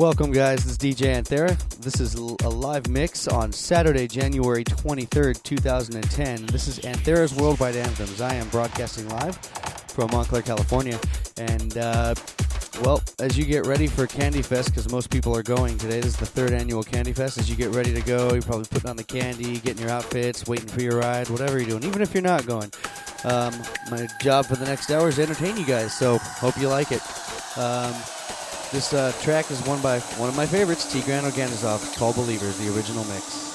Welcome, guys. This is DJ Anthera. This is a live mix on Saturday, January 23rd, 2010. This is Anthera's Worldwide Anthems. I am broadcasting live from Montclair, California. And, uh, well, as you get ready for Candy Fest, because most people are going today, this is the third annual Candy Fest. As you get ready to go, you're probably putting on the candy, getting your outfits, waiting for your ride, whatever you're doing, even if you're not going. Um, my job for the next hour is to entertain you guys, so hope you like it. Um, this uh, track is one by one of my favorites, Tigran Oganezov. It's called Believers, the original mix.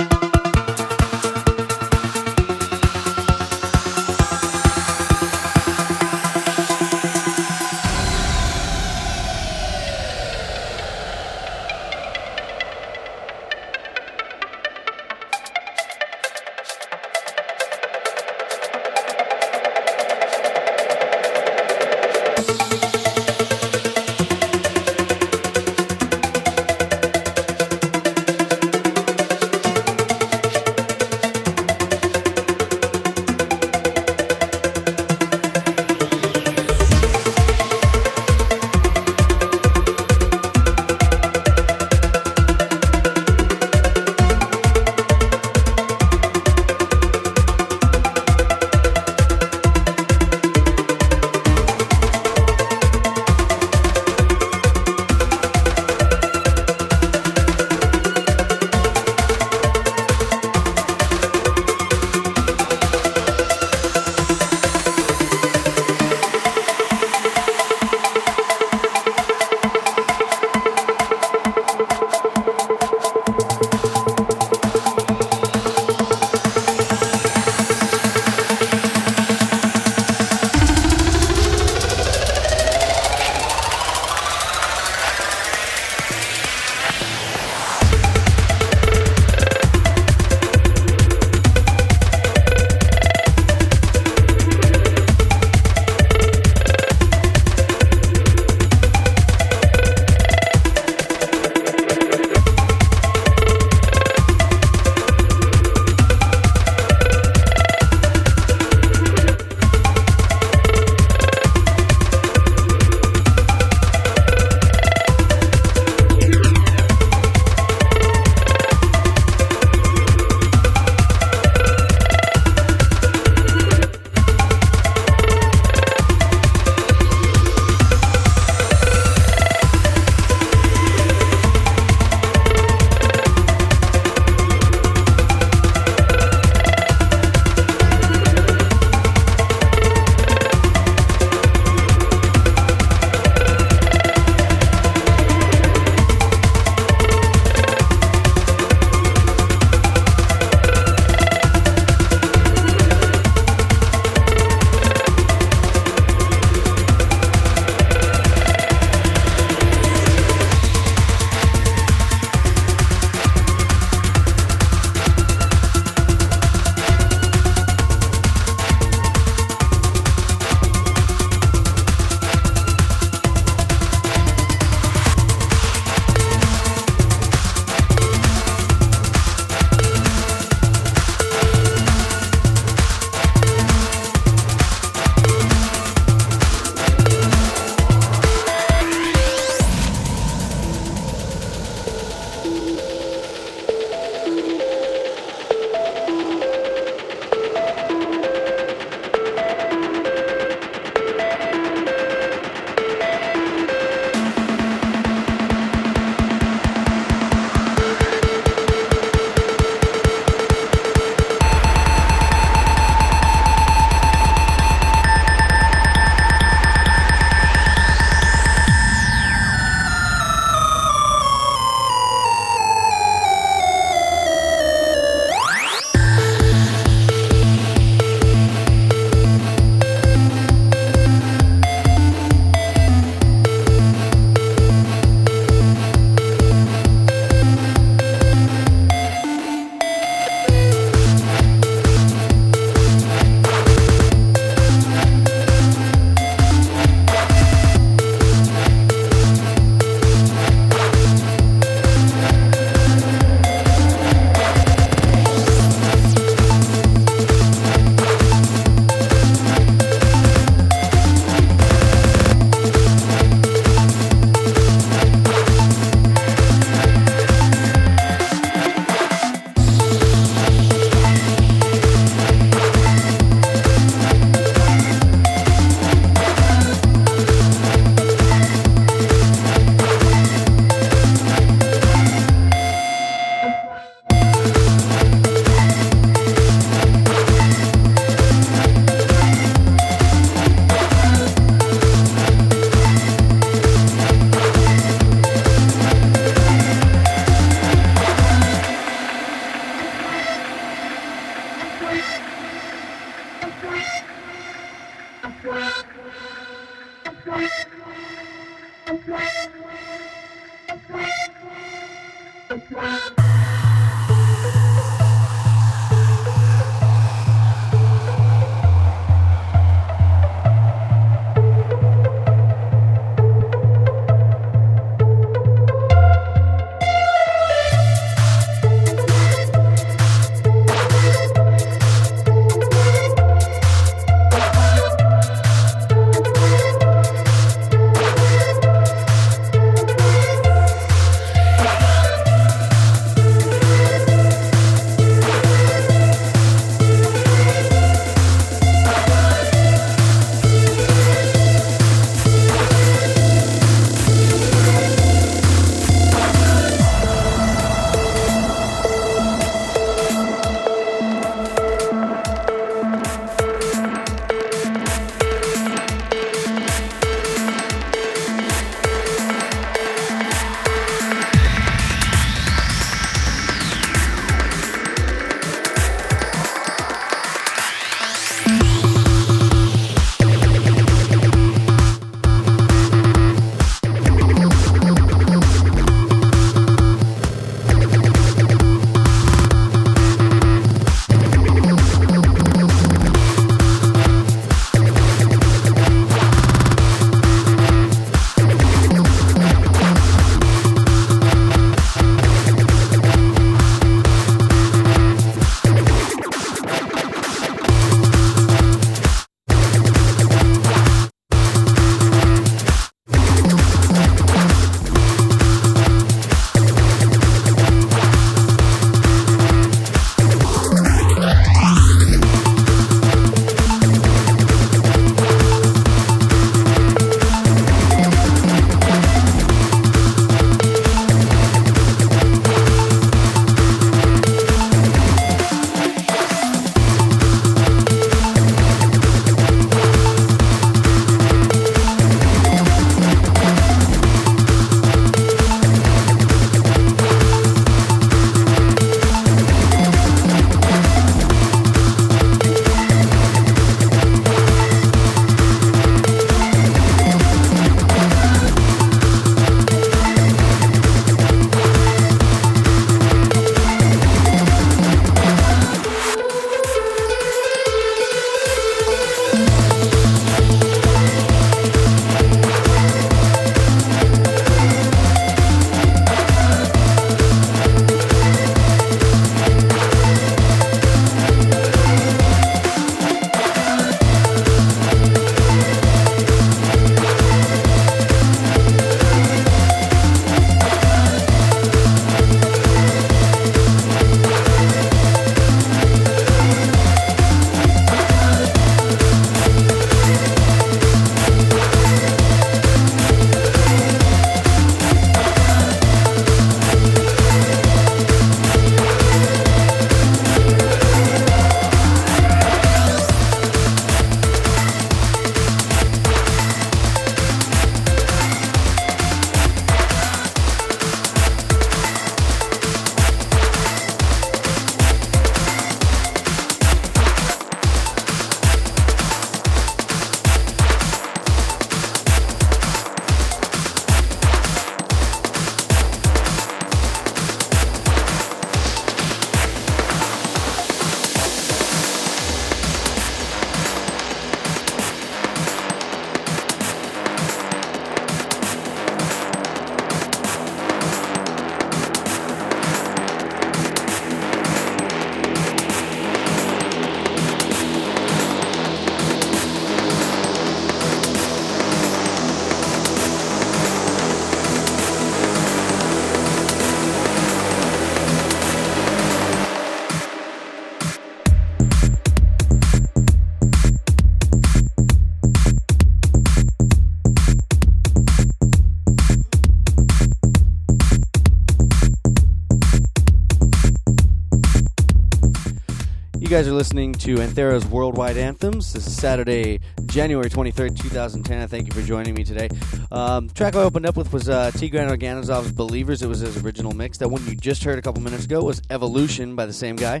Guys are listening to Anthera's Worldwide Anthems. This is Saturday, January 23rd, 2010. I Thank you for joining me today. Um, track I opened up with was uh, Tigran Oganezov's Believers. It was his original mix. That one you just heard a couple minutes ago was Evolution by the same guy.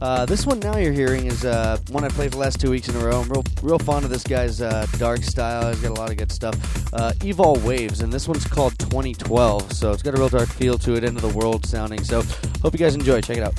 Uh, this one now you're hearing is uh, one I played the last two weeks in a row. I'm real, real fond of this guy's uh, dark style. He's got a lot of good stuff. Uh, Evol Waves, and this one's called 2012. So it's got a real dark feel to it, end of the world sounding. So hope you guys enjoy. Check it out.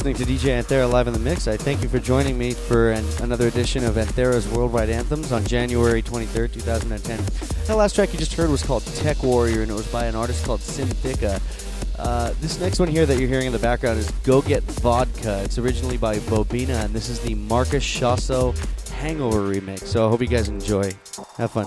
Listening to DJ Anthera live in the mix. I thank you for joining me for an, another edition of Anthera's Worldwide Anthems on January 23rd, 2010. The last track you just heard was called Tech Warrior, and it was by an artist called Synthetica. Uh, this next one here that you're hearing in the background is Go Get Vodka. It's originally by Bobina, and this is the Marcus Schossow Hangover remix. So I hope you guys enjoy. Have fun.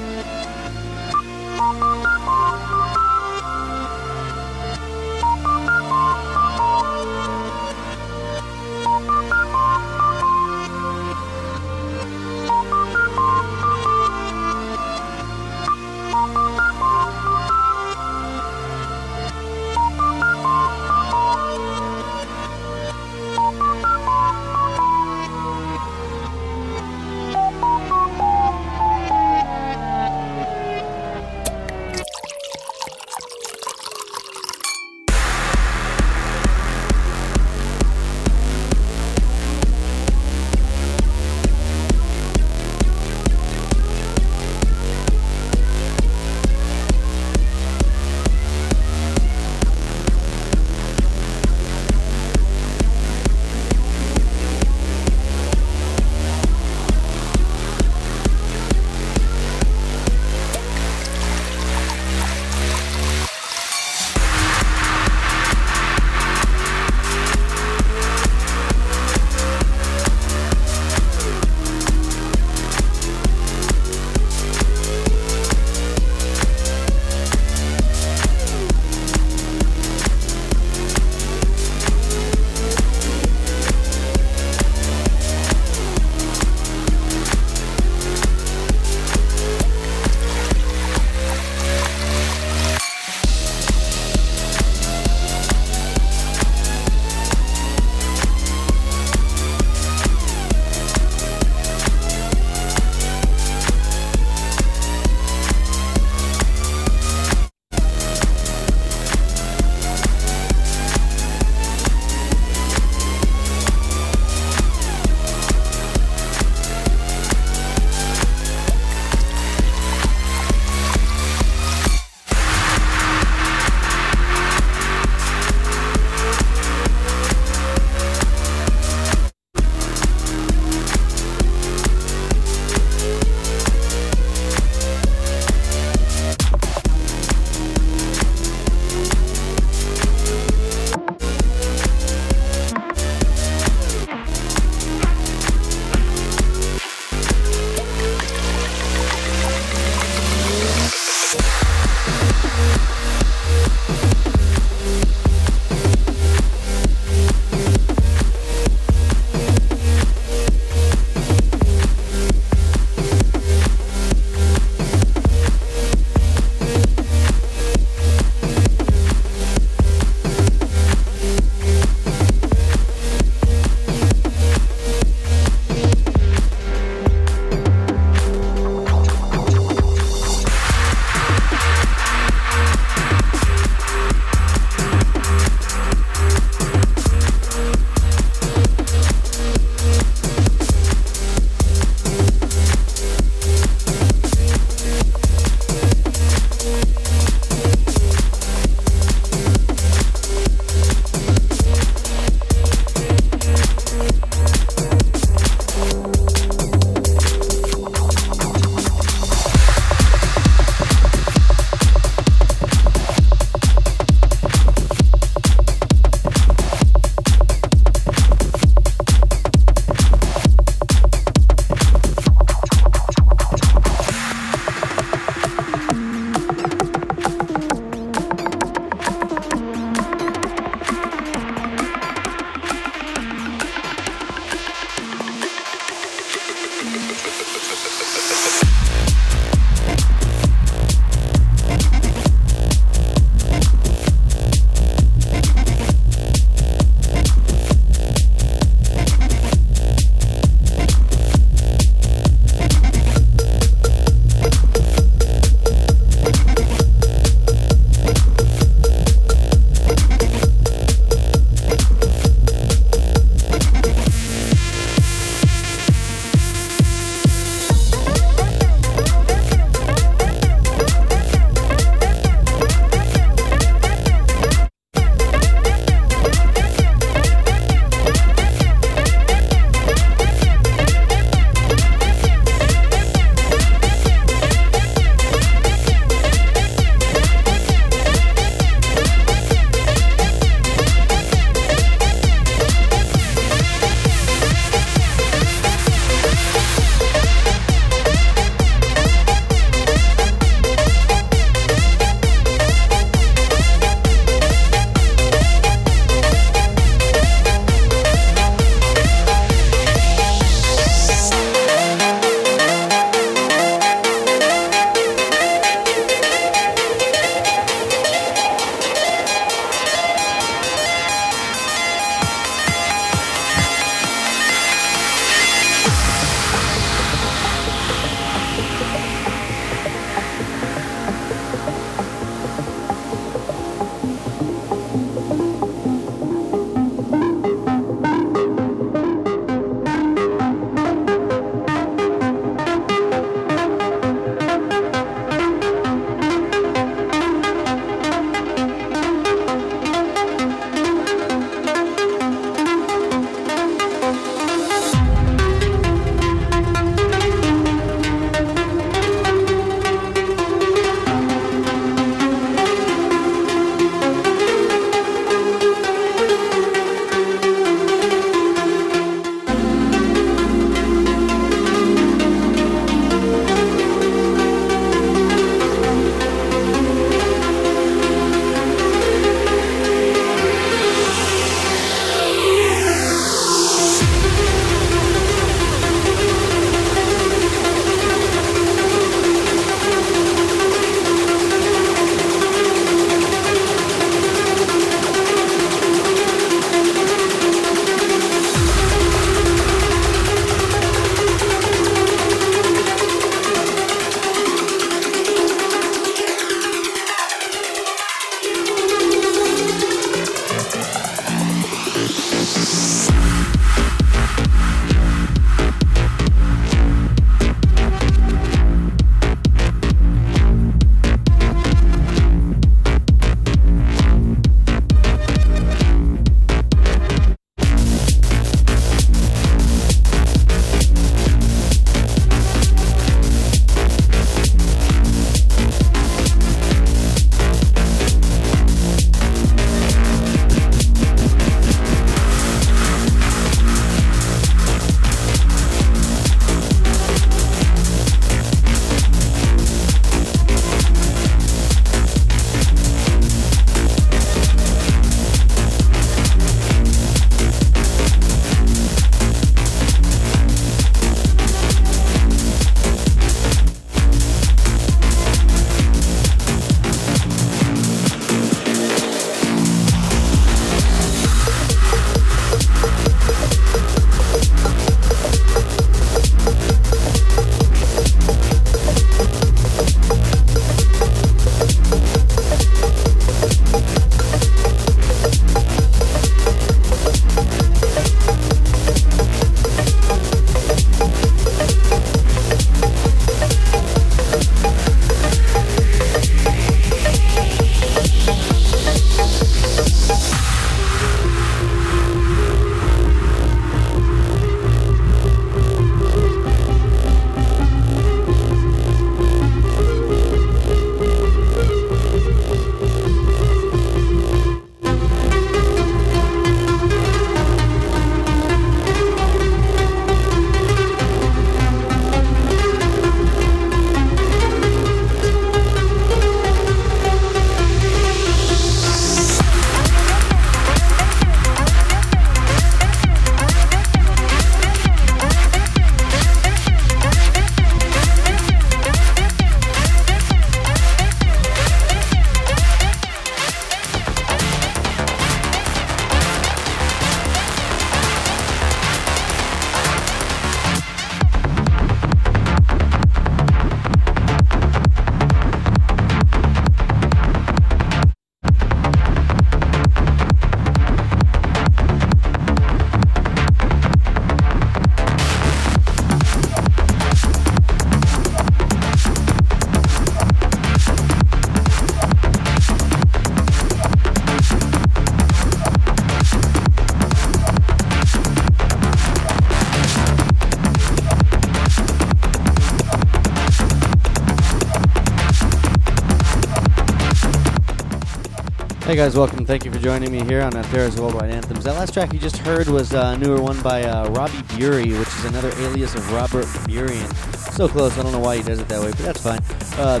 Guys, welcome. Thank you for joining me here on Anthera's Worldwide Anthems. That last track you just heard was a newer one by uh, Robbie Bury, which is another alias of Robert Burian. So close, I don't know why he does it that way, but that's fine. Uh,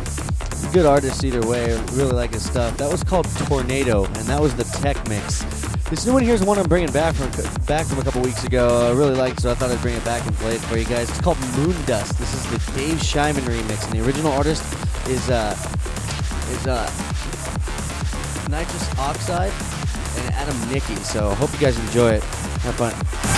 good artist either way. Really like his stuff. That was called Tornado, and that was the tech mix. This new one here is one I'm bringing back from back from a couple weeks ago. I really liked it, so I thought I'd bring it back and play it for you guys. It's called Moon Dust. This is the Dave Schiemann remix, and the original artist is uh is uh nitrous oxide and Adam Nickey. So hope you guys enjoy it. Have fun.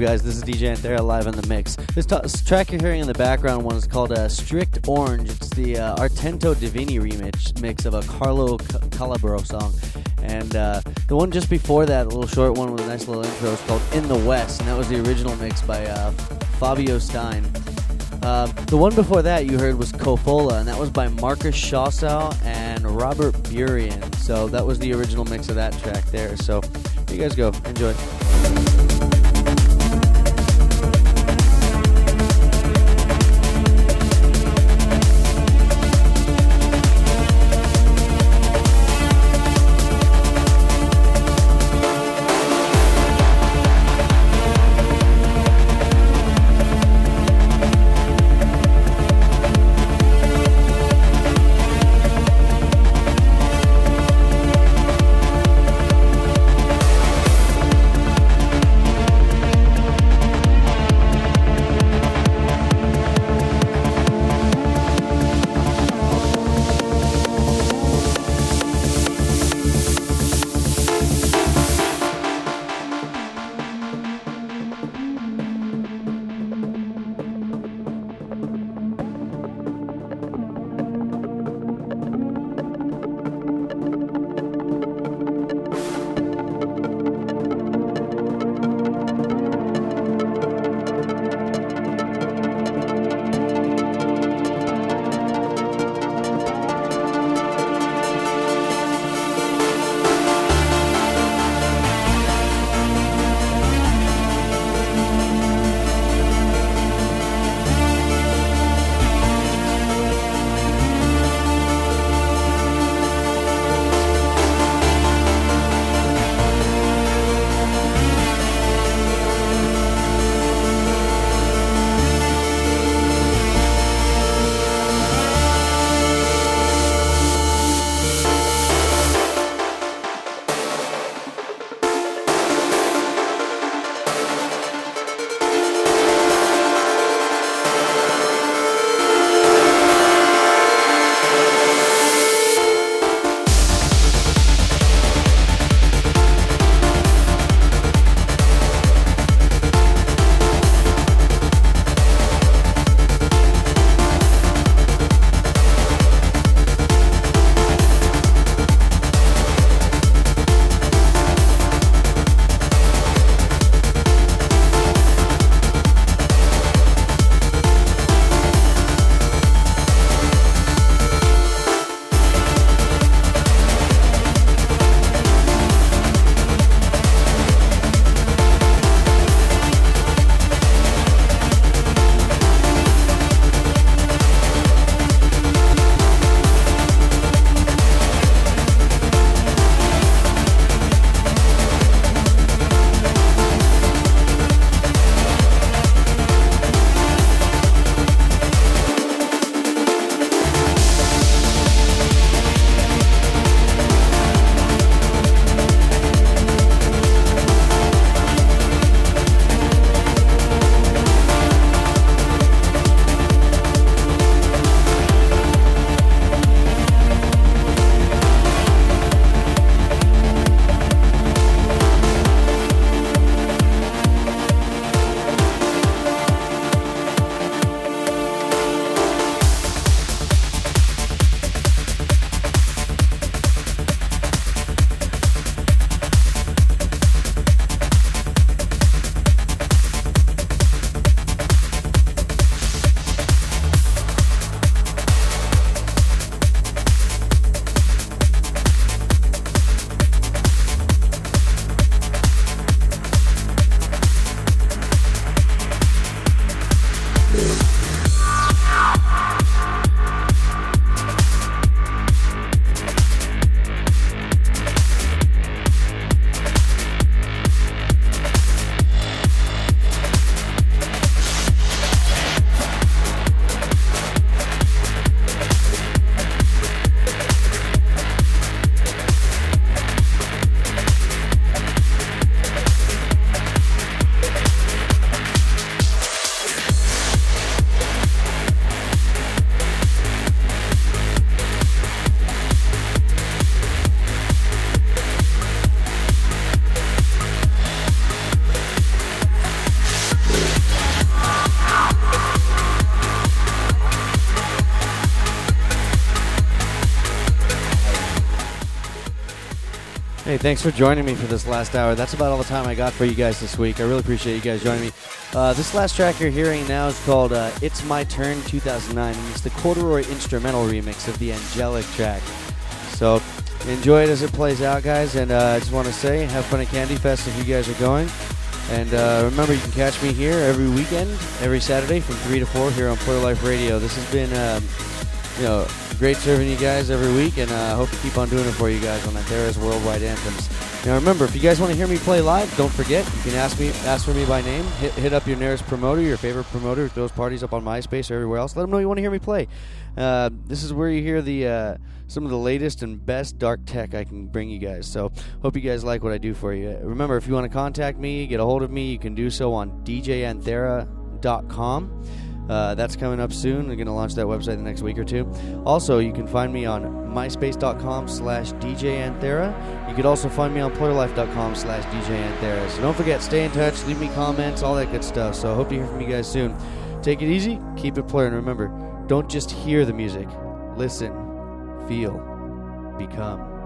Guys. This is DJ Anthera live in the mix. This, t- this track you're hearing in the background one is called uh, Strict Orange. It's the uh, Artento Divini remix mix of a Carlo C- Calabro song. And uh, the one just before that, a little short one with a nice little intro, is called In the West, and that was the original mix by uh, Fabio Stein. Uh, the one before that you heard was Kofola, and that was by Marcus Schossow and Robert Burian. So that was the original mix of that track there. So you guys go. Enjoy. Hey, thanks for joining me for this last hour. That's about all the time I got for you guys this week. I really appreciate you guys joining me. Uh, this last track you're hearing now is called uh, It's My Turn 2009, and it's the Corduroy instrumental remix of the Angelic track. So enjoy it as it plays out, guys. And uh, I just want to say, have fun at Candy Fest if you guys are going. And uh, remember, you can catch me here every weekend, every Saturday from 3 to 4 here on Player Life Radio. This has been, um, you know, great serving you guys every week, and I uh, hope to keep on doing it for you guys on Anthera's Worldwide Anthems. Now remember, if you guys want to hear me play live, don't forget you can ask me, ask for me by name. Hit, hit up your nearest promoter, your favorite promoter, those parties up on MySpace or everywhere else. Let them know you want to hear me play. Uh, this is where you hear the uh, some of the latest and best dark tech I can bring you guys. So hope you guys like what I do for you. Remember, if you want to contact me, get a hold of me, you can do so on djanthera.com. Uh, that's coming up soon. We're going to launch that website the next week or two. Also, you can find me on myspace.com slash djanthera. You could also find me on playerlife.com slash djanthera. So don't forget, stay in touch, leave me comments, all that good stuff. So I hope to hear from you guys soon. Take it easy, keep it playing. And remember, don't just hear the music. Listen, feel, become.